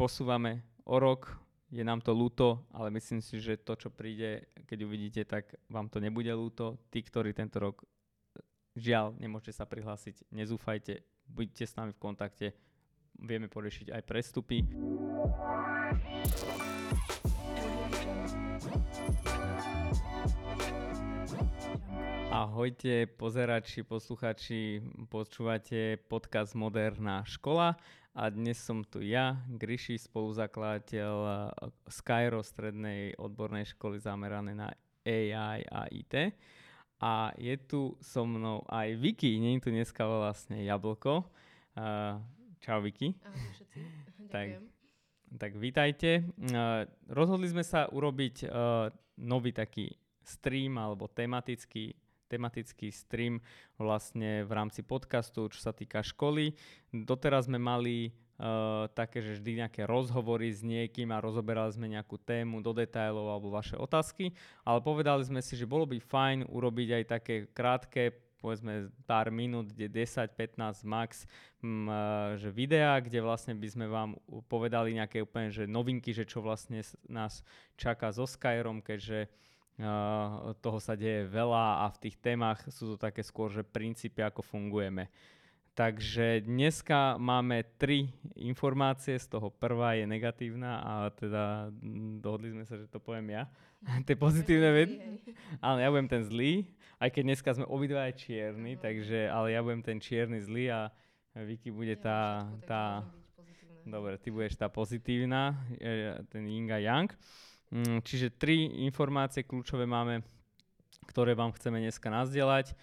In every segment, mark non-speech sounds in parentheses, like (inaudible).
posúvame o rok, je nám to ľúto, ale myslím si, že to, čo príde, keď uvidíte, tak vám to nebude ľúto. Tí, ktorí tento rok žiaľ, nemôžete sa prihlásiť, nezúfajte, buďte s nami v kontakte, vieme poriešiť aj prestupy. Ahojte, pozerači, posluchači, počúvate podcast Moderná škola a dnes som tu ja, Gryši, spoluzakladateľ Skyro, strednej odbornej školy zamerané na AI a IT. A je tu so mnou aj Vicky, nie je tu dneska vlastne Jablko. Čau Vicky. Ahoj všetci, tak, tak vítajte. Rozhodli sme sa urobiť nový taký stream alebo tematický tematický stream vlastne v rámci podcastu, čo sa týka školy. Doteraz sme mali Uh, také, že vždy nejaké rozhovory s niekým a rozoberali sme nejakú tému do detailov alebo vaše otázky, ale povedali sme si, že bolo by fajn urobiť aj také krátke povedzme pár minút, kde 10-15 max m, uh, že videá, kde vlastne by sme vám povedali nejaké úplne že novinky, že čo vlastne nás čaká so Skyrom, keďže Uh, toho sa deje veľa a v tých témach sú to také skôr, že princípy, ako fungujeme. Takže dneska máme tri informácie, z toho prvá je negatívna a teda mm, dohodli sme sa, že to poviem ja. (laughs) Tie pozitívne veci. Ale ja budem ten zlý, aj keď dneska sme obidva aj čierni, takže, ale ja budem ten čierny zlý a Vicky bude ja tá, všetko, tá dobre, ty budeš tá pozitívna, ten Ying a Yang. Mm, čiže tri informácie kľúčové máme, ktoré vám chceme dneska nazdieľať.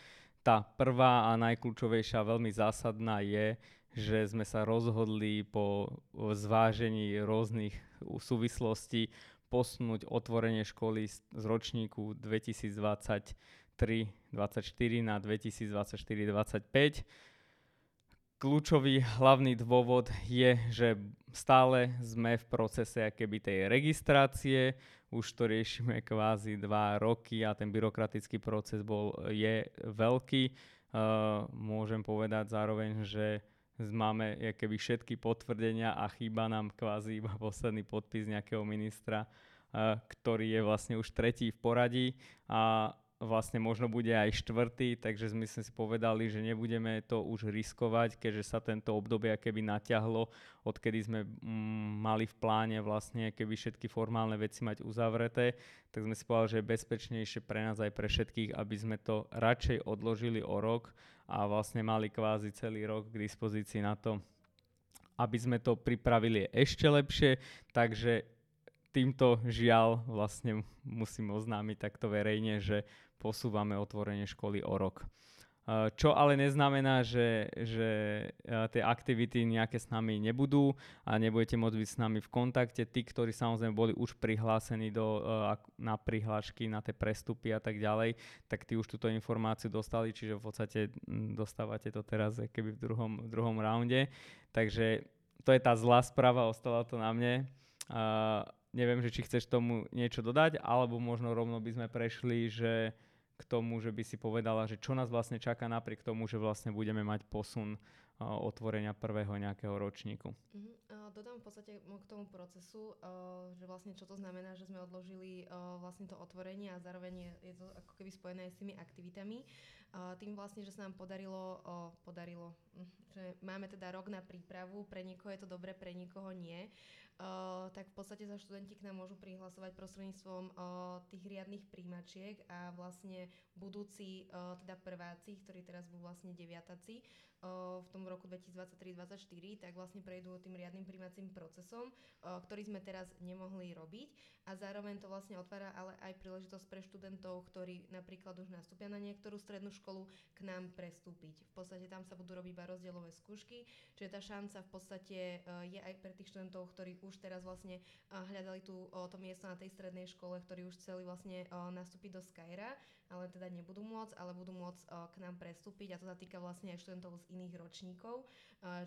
Tá prvá a najkľúčovejšia, veľmi zásadná je, že sme sa rozhodli po zvážení rôznych súvislostí posunúť otvorenie školy z ročníku 2023-2024 na 2024-2025 kľúčový hlavný dôvod je, že stále sme v procese keby tej registrácie, už to riešime kvázi dva roky a ten byrokratický proces bol, je veľký. Uh, môžem povedať zároveň, že máme keby všetky potvrdenia a chýba nám kvázi iba posledný podpis nejakého ministra, uh, ktorý je vlastne už tretí v poradí a vlastne možno bude aj štvrtý, takže sme si povedali, že nebudeme to už riskovať, keďže sa tento obdobie keby naťahlo, odkedy sme mm, mali v pláne vlastne keby všetky formálne veci mať uzavreté, tak sme si povedali, že je bezpečnejšie pre nás aj pre všetkých, aby sme to radšej odložili o rok a vlastne mali kvázi celý rok k dispozícii na to, aby sme to pripravili ešte lepšie, takže týmto žiaľ vlastne musím oznámiť takto verejne, že posúvame otvorenie školy o rok. Čo ale neznamená, že, že tie aktivity nejaké s nami nebudú a nebudete môcť byť s nami v kontakte. Tí, ktorí samozrejme boli už prihlásení do, na prihlášky, na tie prestupy a tak ďalej, tak tí už túto informáciu dostali, čiže v podstate dostávate to teraz keby v druhom, v druhom raunde. Takže to je tá zlá správa, ostala to na mne. Neviem, že či chceš tomu niečo dodať, alebo možno rovno by sme prešli, že k tomu, že by si povedala, že čo nás vlastne čaká napriek tomu, že vlastne budeme mať posun otvorenia prvého nejakého ročníku. Uh-huh. Uh, dodám v podstate k tomu procesu, že vlastne čo to znamená, že sme odložili vlastne to otvorenie a zároveň je, to ako keby spojené s tými aktivitami. Tým vlastne, že sa nám podarilo, podarilo, hm, že máme teda rok na prípravu, pre niekoho je to dobre, pre niekoho nie. Uh, tak v podstate sa študenti k nám môžu prihlasovať prostredníctvom uh, tých riadnych príjmačiek a vlastne budúci uh, teda prváci, ktorí teraz budú vlastne deviataci, v tom roku 2023-2024, tak vlastne prejdú tým riadnym príjmacím procesom, ktorý sme teraz nemohli robiť a zároveň to vlastne otvára ale aj príležitosť pre študentov, ktorí napríklad už nastúpia na niektorú strednú školu, k nám prestúpiť. V podstate tam sa budú robiť iba rozdielové skúšky, čiže tá šanca v podstate je aj pre tých študentov, ktorí už teraz vlastne hľadali tú, to miesto na tej strednej škole, ktorí už chceli vlastne nastúpiť do Skyra, ale teda nebudú môcť, ale budú môcť k nám prestúpiť. A to sa týka vlastne aj študentov z iných ročníkov,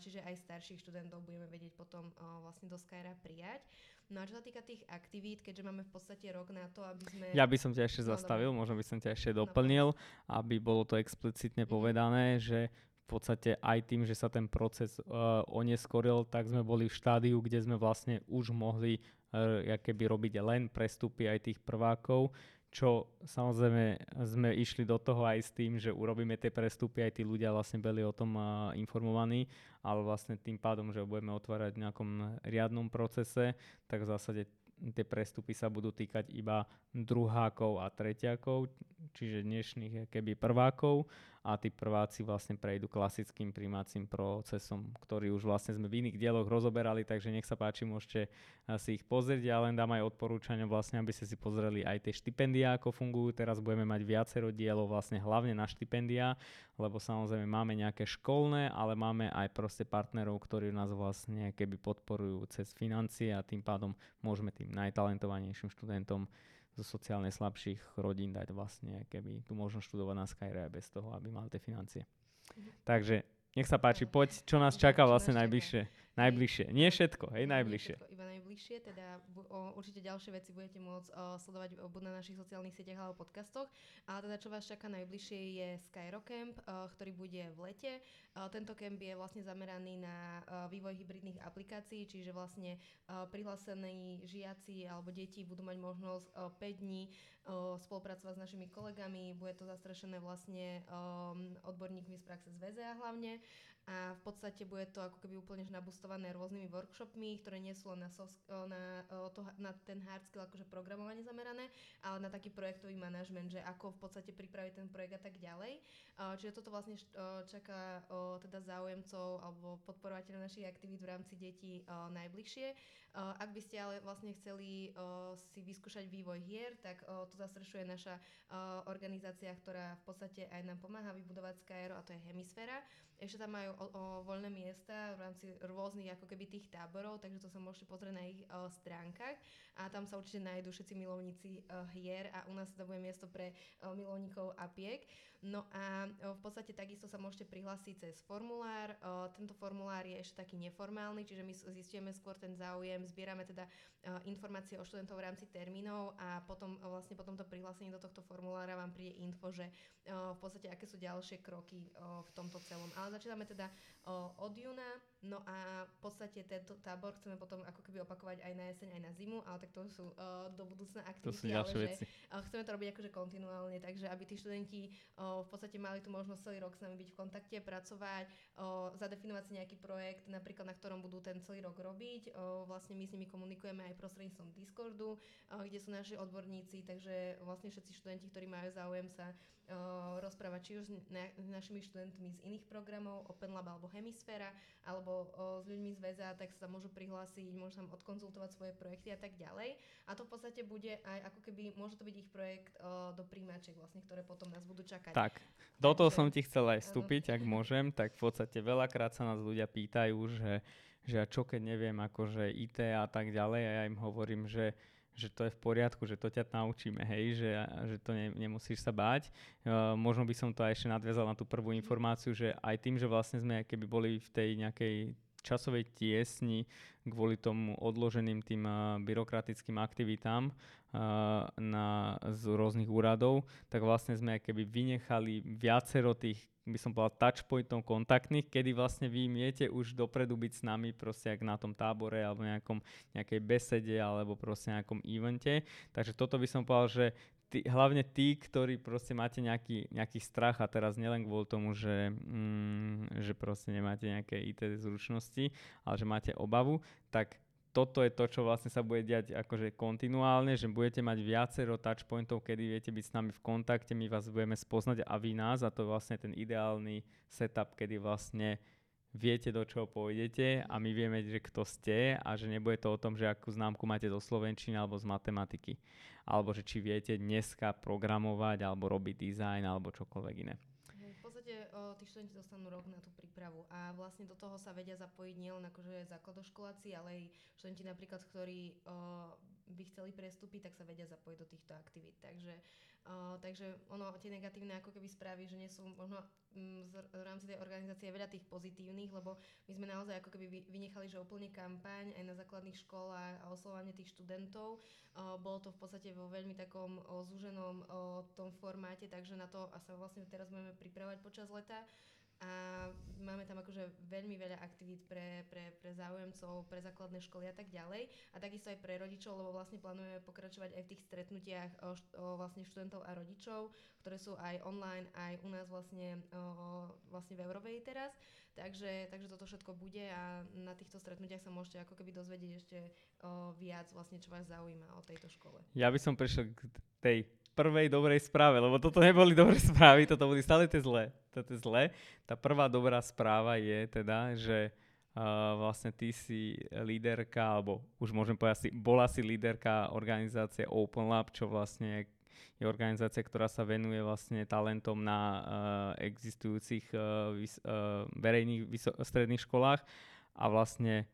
čiže aj starších študentov budeme vedieť potom vlastne do Skyra prijať. No a čo sa týka tých aktivít, keďže máme v podstate rok na to, aby sme... Ja by som ťa ešte no, zastavil, možno by som ťa ešte doplnil, aby bolo to explicitne mhm. povedané, že v podstate aj tým, že sa ten proces uh, oneskoril, tak sme boli v štádiu, kde sme vlastne už mohli uh, keby robiť len prestupy aj tých prvákov, čo samozrejme sme išli do toho aj s tým, že urobíme tie prestupy, aj tí ľudia vlastne boli o tom informovaní, ale vlastne tým pádom, že budeme otvárať v nejakom riadnom procese, tak v zásade tie prestupy sa budú týkať iba druhákov a treťakov, čiže dnešných keby prvákov a tí prváci vlastne prejdú klasickým príjmacím procesom, ktorý už vlastne sme v iných dieloch rozoberali, takže nech sa páči, môžete eh, si ich pozrieť. Ja len dám aj odporúčania vlastne, aby ste si pozreli aj tie štipendia, ako fungujú. Teraz budeme mať viacero dielov vlastne hlavne na štipendia, lebo samozrejme máme nejaké školné, ale máme aj proste partnerov, ktorí nás vlastne keby podporujú cez financie a tým pádom môžeme tým najtalentovanejším študentom zo sociálne slabších rodín dať vlastne keby tu možno študovať na Skyre bez toho, aby mal tie financie. Mhm. Takže nech sa páči, poď, čo nás čaká vlastne najbližšie. Najbližšie. Nie všetko, hej, najbližšie. Všetko, iba najbližšie, teda o, určite ďalšie veci budete môcť o, sledovať buď na našich sociálnych sieťach alebo podcastoch. Ale teda čo vás čaká najbližšie je Skyrocamp, o, ktorý bude v lete. O, tento camp je vlastne zameraný na o, vývoj hybridných aplikácií, čiže vlastne o, prihlásení žiaci alebo deti budú mať možnosť o, 5 dní o, spolupracovať s našimi kolegami. Bude to zastrešené vlastne o, odborníkmi z praxe z VZA hlavne a v podstate bude to ako keby úplne nabustované rôznymi workshopmi, ktoré nie sú len na, na, na ten hard skill akože programovanie zamerané, ale na taký projektový manažment, že ako v podstate pripraviť ten projekt a tak ďalej. Čiže toto vlastne čaká teda záujemcov alebo podporovateľov našich aktivít v rámci detí najbližšie. Ak by ste ale vlastne chceli si vyskúšať vývoj hier, tak to zastrešuje naša organizácia, ktorá v podstate aj nám pomáha vybudovať Skyro a to je Hemisféra. Ešte tam majú o, o voľné miesta v rámci rôznych ako keby tých táborov, takže to sa môžete pozrieť na ich o, stránkach a tam sa určite nájdú všetci milovníci o, hier a u nás to bude miesto pre o, milovníkov apiek. No a o, v podstate takisto sa môžete prihlásiť cez formulár. O, tento formulár je ešte taký neformálny, čiže my zistíme skôr ten záujem, zbierame teda o, informácie o študentov v rámci termínov a potom vlastne po tomto prihlásení do tohto formulára vám príde info, že v podstate aké sú ďalšie kroky v tomto celom. Ale začíname teda od júna, no a v podstate tento tábor chceme potom ako keby opakovať aj na jeseň, aj na zimu, ale tak to sú do budúcna aktivity. To sú ale veci. Že, chceme to robiť akože kontinuálne, takže aby tí študenti v podstate mali tú možnosť celý rok s nami byť v kontakte, pracovať, zadefinovať si nejaký projekt, napríklad na ktorom budú ten celý rok robiť. Vlastne my s nimi komunikujeme aj prostredníctvom Discordu, kde sú naši odborníci, takže vlastne všetci študenti, ktorí majú záujem sa rozprávať či už s, na, s našimi študentmi z iných programov, Open Lab alebo Hemisféra, alebo o, s ľuďmi z VEZA, tak sa môžu prihlásiť, môžu tam odkonzultovať svoje projekty a tak ďalej. A to v podstate bude aj ako keby, môže to byť ich projekt o, do príjmačiek vlastne, ktoré potom nás budú čakať. Tak, do toho som ti chcel aj vstúpiť, ak môžem, tak v podstate veľakrát sa nás ľudia pýtajú, že, že čo keď neviem akože IT a tak ďalej a ja im hovorím, že že to je v poriadku, že to ťa naučíme, hej, že, že to ne, nemusíš sa báť. Uh, možno by som to aj ešte nadviazal na tú prvú informáciu, že aj tým, že vlastne sme keby boli v tej nejakej časovej tiesni kvôli tomu odloženým tým byrokratickým aktivitám na, z rôznych úradov, tak vlastne sme keby vynechali viacero tých by som povedal, touchpointom kontaktných, kedy vlastne vy miete už dopredu byť s nami proste ak na tom tábore alebo nejakom, nejakej besede alebo proste nejakom evente. Takže toto by som povedal, že tí, hlavne tí, ktorí proste máte nejaký, nejaký strach a teraz nielen kvôli tomu, že, mm, že proste nemáte nejaké IT zručnosti, ale že máte obavu, tak toto je to, čo vlastne sa bude diať akože kontinuálne, že budete mať viacero touchpointov, kedy viete byť s nami v kontakte, my vás budeme spoznať a vy nás a to je vlastne ten ideálny setup, kedy vlastne viete, do čoho pôjdete a my vieme, že kto ste a že nebude to o tom, že akú známku máte zo slovenčiny alebo z matematiky. Alebo že či viete dneska programovať alebo robiť dizajn alebo čokoľvek iné podstate o, tí študenti dostanú rok na tú prípravu a vlastne do toho sa vedia zapojiť nielen akože základoškoláci, ale aj študenti napríklad, ktorí o, by chceli prestúpiť, tak sa vedia zapojiť do týchto aktivít. Takže, takže ono, tie negatívne ako keby správy, že nie sú možno z, v rámci tej organizácie veľa tých pozitívnych, lebo my sme naozaj ako keby vynechali, že úplne kampaň aj na základných školách a oslovanie tých študentov. Uh, bolo to v podstate vo veľmi takom zúženom tom formáte, takže na to a sa vlastne teraz budeme pripravovať počas leta. A máme tam akože veľmi veľa aktivít pre, pre, pre záujemcov, pre základné školy a tak ďalej. A takisto aj pre rodičov, lebo vlastne plánujeme pokračovať aj v tých stretnutiach o, o vlastne študentov a rodičov, ktoré sú aj online, aj u nás vlastne, o, vlastne v Európe teraz. Takže, takže toto všetko bude a na týchto stretnutiach sa môžete ako keby dozvedieť ešte o, viac vlastne, čo vás zaujíma o tejto škole. Ja by som prešiel k tej prvej dobrej správe, lebo toto neboli dobré (laughs) správy, toto boli stále tie zlé. Toto je zlé. Tá prvá dobrá správa je teda, že uh, vlastne ty si líderka, alebo už môžem povedať, si, bola si líderka organizácie Open Lab, čo vlastne je organizácia, ktorá sa venuje vlastne talentom na uh, existujúcich uh, vys- uh, verejných vyso- stredných školách a vlastne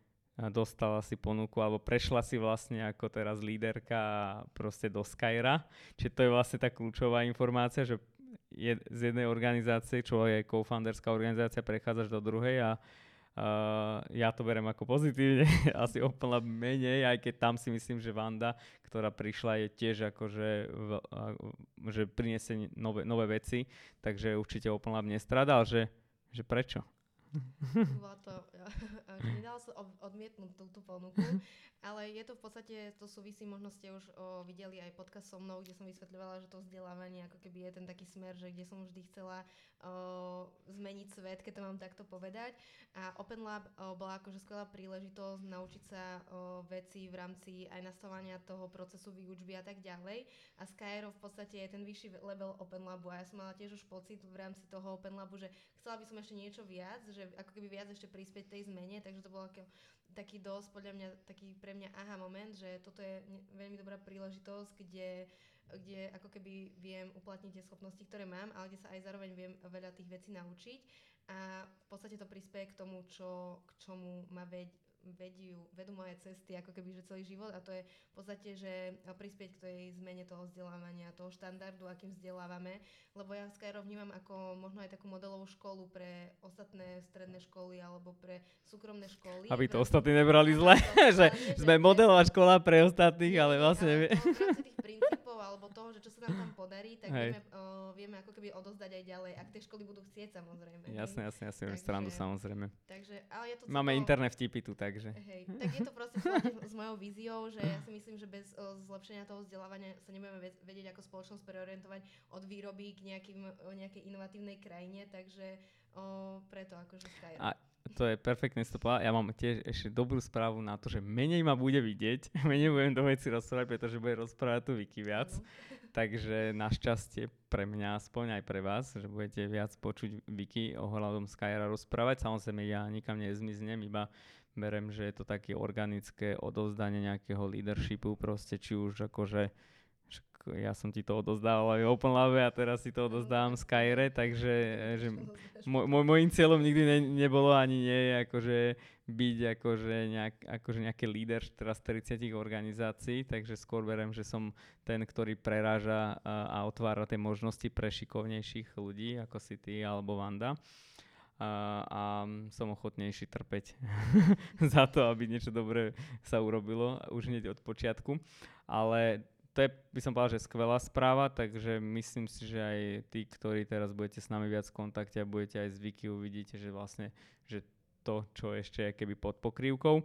dostala si ponuku alebo prešla si vlastne ako teraz líderka proste do Skyra. Čiže to je vlastne tá kľúčová informácia, že je, z jednej organizácie, čo je co-founderská organizácia, prechádzaš do druhej a uh, ja to berem ako pozitívne, (laughs) asi úplne menej, aj keď tam si myslím, že Vanda, ktorá prišla, je tiež akože, v, že priniesie nové, nové veci, takže určite úplne nestradal, že, že prečo? (laughs) Bola to, (laughs) nedala sa odmietnúť túto ponuku, (laughs) ale je to v podstate, to súvisí, možno ste už o, videli aj podcast so mnou, kde som vysvetľovala, že to vzdelávanie ako keby je ten taký smer, že kde som vždy chcela o, zmeniť svet, keď to mám takto povedať. A Open Lab o, bola akože skvelá príležitosť naučiť sa o, veci v rámci aj nastavania toho procesu výučby a tak ďalej. A Skyro v podstate je ten vyšší level Open Labu a ja som mala tiež už pocit v rámci toho Open Labu, že chcela by som ešte niečo viac, že ako keby viac ešte prispieť tej zmene, takže to bolo ako, taký dosť podľa mňa, taký pre mňa aha moment, že toto je veľmi dobrá príležitosť, kde kde ako keby viem uplatniť tie schopnosti, ktoré mám, ale kde sa aj zároveň viem veľa tých vecí naučiť. A v podstate to prispieje k tomu, čo, k čomu ma veď, vedú, vedú moje cesty ako keby že celý život a to je v podstate, že prispieť k tej zmene toho vzdelávania, toho štandardu, akým vzdelávame, lebo ja Skyro vnímam ako možno aj takú modelovú školu pre ostatné stredné školy alebo pre súkromné školy. Aby to ostatní nebrali zle, (laughs) že sme modelová škola pre ostatných, ale vlastne... Ale alebo toho, že čo sa nám tam podarí, tak vieme, uh, vieme ako keby odozdať aj ďalej, ak tie školy budú chcieť samozrejme. Jasne, jasne, jasne, takže, strandu samozrejme. Takže, ale je to Máme interné vtipy tu, takže. Hej, tak je to proste s mojou víziou, že ja si myslím, že bez uh, zlepšenia toho vzdelávania sa nebudeme vedieť ako spoločnosť preorientovať od výroby k nejakým, nejakej inovatívnej krajine, takže uh, preto akože Skyrim. A to je perfektne stopa. Ja mám tiež ešte dobrú správu na to, že menej ma bude vidieť, (laughs) menej budem do veci rozprávať, pretože bude rozprávať tu Viki viac. Takže našťastie pre mňa, aspoň aj pre vás, že budete viac počuť Viki ohľadom Skyra rozprávať. Samozrejme ja nikam nezmiznem, iba berem, že je to také organické odovzdanie nejakého leadershipu, proste či už akože ja som ti to odozdával aj Open Lab a teraz si to odozdávam Skyre, takže že môj, môjim cieľom nikdy ne, nebolo ani nie akože byť akože, nejak, akože nejaký líder teraz 30 organizácií, takže skôr verím, že som ten, ktorý preráža a, a otvára tie možnosti pre šikovnejších ľudí, ako si ty alebo Vanda. A, a som ochotnejší trpeť (laughs) za to, aby niečo dobré sa urobilo už hneď od počiatku. Ale to je, by som povedal, že skvelá správa, takže myslím si, že aj tí, ktorí teraz budete s nami viac v kontakte a budete aj z Viki, uvidíte, že vlastne, že to, čo ešte je keby pod pokrývkou.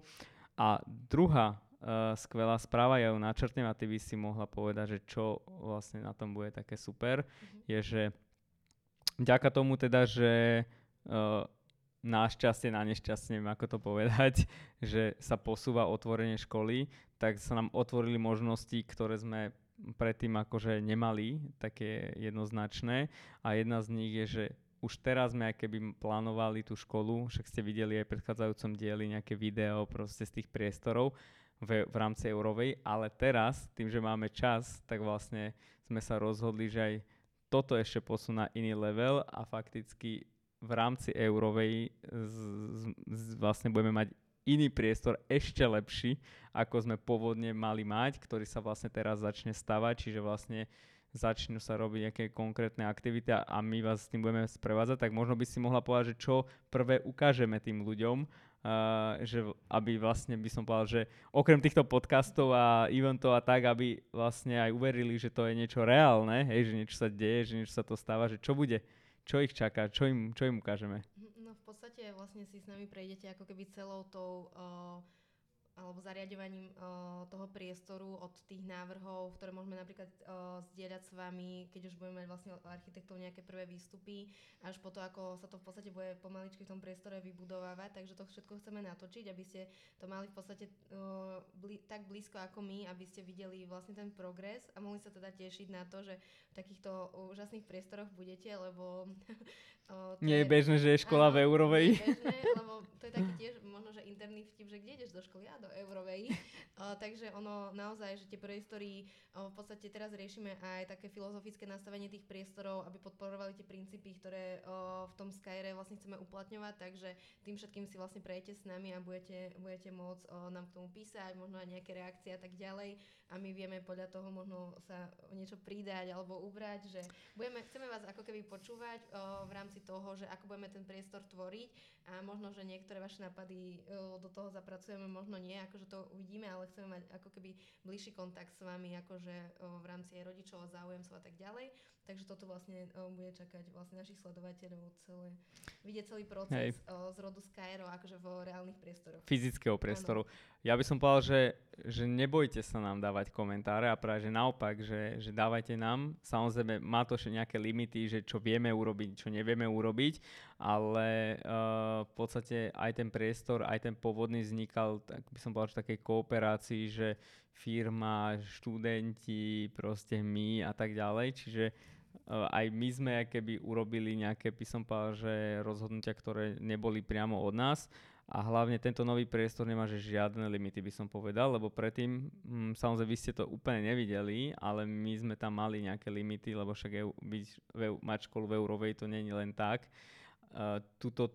A druhá uh, skvelá správa, ja ju načrtnem a ty by si mohla povedať, že čo vlastne na tom bude také super, mm-hmm. je, že vďaka tomu teda, že uh, na šťastie, na nešťastie, neviem ako to povedať, (laughs) že sa posúva otvorenie školy, tak sa nám otvorili možnosti, ktoré sme predtým akože nemali, také jednoznačné. A jedna z nich je, že už teraz sme keby plánovali tú školu, však ste videli aj v predchádzajúcom dieli nejaké video proste z tých priestorov v, v rámci Eurovej, ale teraz, tým, že máme čas, tak vlastne sme sa rozhodli, že aj toto ešte posunú na iný level a fakticky v rámci eurovej z, z, z, vlastne budeme mať iný priestor ešte lepší, ako sme pôvodne mali mať, ktorý sa vlastne teraz začne stavať, čiže vlastne začnú sa robiť nejaké konkrétne aktivity a my vás s tým budeme sprevádzať, tak možno by si mohla povedať, že čo prvé ukážeme tým ľuďom, uh, že aby vlastne by som povedal, že okrem týchto podcastov a eventov a tak, aby vlastne aj uverili, že to je niečo reálne, hej, že niečo sa deje, že niečo sa to stáva, že čo bude čo ich čaká, čo im, čo im ukážeme? No v podstate vlastne si s nami prejdete ako keby celou tou uh, alebo zariadovaním uh, toho priestoru od tých návrhov, ktoré môžeme napríklad uh, zdieľať s vami, keď už budeme mať vlastne architektov nejaké prvé výstupy, až po to, ako sa to v podstate bude pomaličky v tom priestore vybudovávať. Takže to všetko chceme natočiť, aby ste to mali v podstate bli, tak blízko ako my, aby ste videli vlastne ten progres a mohli sa teda tešiť na to, že v takýchto úžasných priestoroch budete, lebo (laughs) O, nie je bežné, že je škola áno, v Eurovej. Je bežné, lebo to je taký tiež možno, že interný vtip, že kde ideš do školy? Ja do Eurovej. o, takže ono naozaj, že tie priestory, o, v podstate teraz riešime aj také filozofické nastavenie tých priestorov, aby podporovali tie princípy, ktoré o, v tom Skyre vlastne chceme uplatňovať, takže tým všetkým si vlastne prejete s nami a budete, budete môcť o, nám k tomu písať, možno aj nejaké reakcie a tak ďalej a my vieme podľa toho možno sa niečo pridať alebo ubrať, že budeme, chceme vás ako keby počúvať o, v rámci toho, že ako budeme ten priestor tvoriť a možno, že niektoré vaše nápady o, do toho zapracujeme, možno nie, akože to uvidíme, ale chceme mať ako keby bližší kontakt s vami, akože o, v rámci aj rodičov, záujemcov a tak ďalej. Takže toto vlastne o, bude čakať vlastne našich sledovateľov celé, vidieť celý proces o, z rodu Skyro akože vo reálnych priestoroch. Fyzického priestoru. Ano. Ja by som povedal, že, že nebojte sa nám dávať komentáre a práve, že naopak, že, že dávajte nám. Samozrejme, má to ešte nejaké limity, že čo vieme urobiť, čo nevieme urobiť, ale uh, v podstate aj ten priestor, aj ten pôvodný vznikal, tak by som povedal, že takej kooperácii, že firma, študenti, proste my a tak ďalej. Čiže uh, aj my sme keby urobili nejaké, by že rozhodnutia, ktoré neboli priamo od nás. A hlavne tento nový priestor nemá že žiadne limity, by som povedal, lebo predtým, hm, samozrejme, vy ste to úplne nevideli, ale my sme tam mali nejaké limity, lebo však je, byť, mať školu v Eurovej to není len tak. Uh, tuto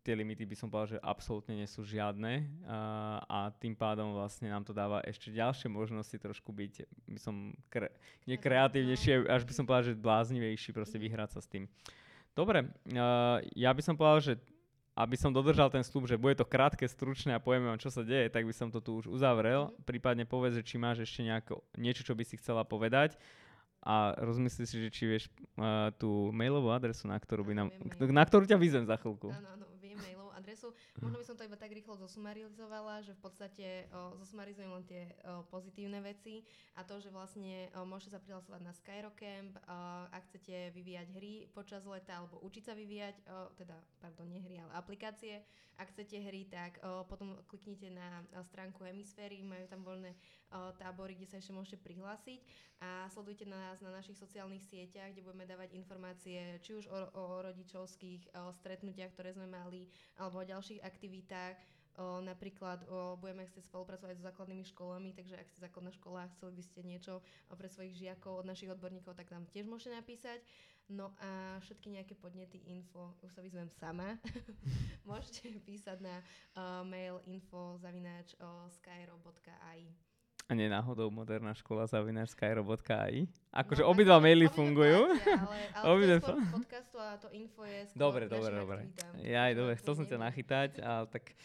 tie limity by som povedal, že absolútne nie sú žiadne a, a tým pádom vlastne nám to dáva ešte ďalšie možnosti trošku byť, by som, kre, nie kreatívnejšie, až by som povedal, že bláznivejší, proste mhm. vyhrať sa s tým. Dobre, uh, ja by som povedal, že aby som dodržal ten slub, že bude to krátke, stručné a povieme vám, čo sa deje, tak by som to tu už uzavrel. Mm. Prípadne povedz, že či máš ešte nejako, niečo, čo by si chcela povedať a rozmyslí si, že či vieš uh, tú mailovú adresu, na ktorú, by nám, na ktorú ťa vyzvem za chvíľku. Áno, áno, adresu. Možno by som to iba tak rýchlo zosumarizovala, že v podstate o, zosumarizujem len tie o, pozitívne veci a to, že vlastne o, môžete sa prihlasovať na Skyrocamp, o, ak chcete vyvíjať hry počas leta alebo učiť sa vyvíjať, o, teda, pardon, nie hry, ale aplikácie. Ak chcete hry, tak o, potom kliknite na stránku Hemisféry, majú tam voľné tábory, kde sa ešte môžete prihlásiť a sledujte nás na našich sociálnych sieťach, kde budeme dávať informácie či už o, o rodičovských o stretnutiach, ktoré sme mali, alebo o ďalších aktivitách. O, napríklad o, budeme chcieť spolupracovať s základnými školami, takže ak ste základná škola a chceli by ste niečo pre svojich žiakov od našich odborníkov, tak nám tiež môžete napísať. No a všetky nejaké podnety, info, už sa vyzvem sama, (laughs) môžete písať na uh, mail info zavináč uh, skyro.ai. A nie náhodou moderná škola zavináčskyrobot.ai? Akože no, obidva maily fungujú. ale, ale obidva to je (laughs) podcastu a to info je Dobre, dobre, dobre. Ja aj dobre, chcel som ťa nachytať, ale tak...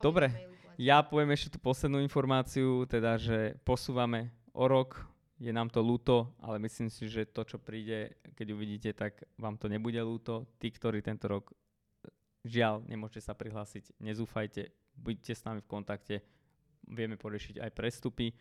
Dobre, ja poviem ešte tú poslednú informáciu, teda, že posúvame o rok, je nám to ľúto, ale myslím si, že to, čo príde, keď uvidíte, tak vám to nebude ľúto. Tí, ktorí tento rok žiaľ, nemôžete sa prihlásiť, nezúfajte, buďte s nami v kontakte, vieme poriešiť aj prestupy.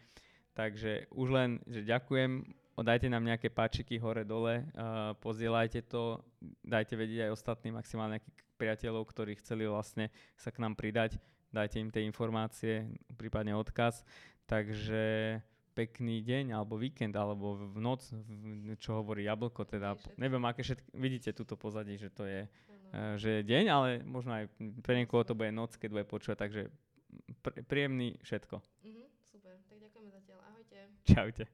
Takže už len, že ďakujem, dajte nám nejaké páčiky hore-dole, uh, pozdieľajte to, dajte vedieť aj ostatným, maximálne nejakých priateľov, ktorí chceli vlastne sa k nám pridať, dajte im tie informácie, prípadne odkaz. Takže pekný deň, alebo víkend, alebo v noc, v, čo hovorí Jablko, teda neviem, aké všetky, vidíte túto pozadí, že to je, uh, že je deň, ale možno aj pre niekoho to bude noc, keď bude počúvať, takže pr- príjemný všetko. Mhm, super, tak ďakujeme zatiaľ. Ahojte. Čaute.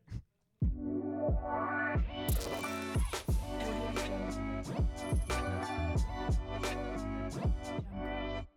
Thank you.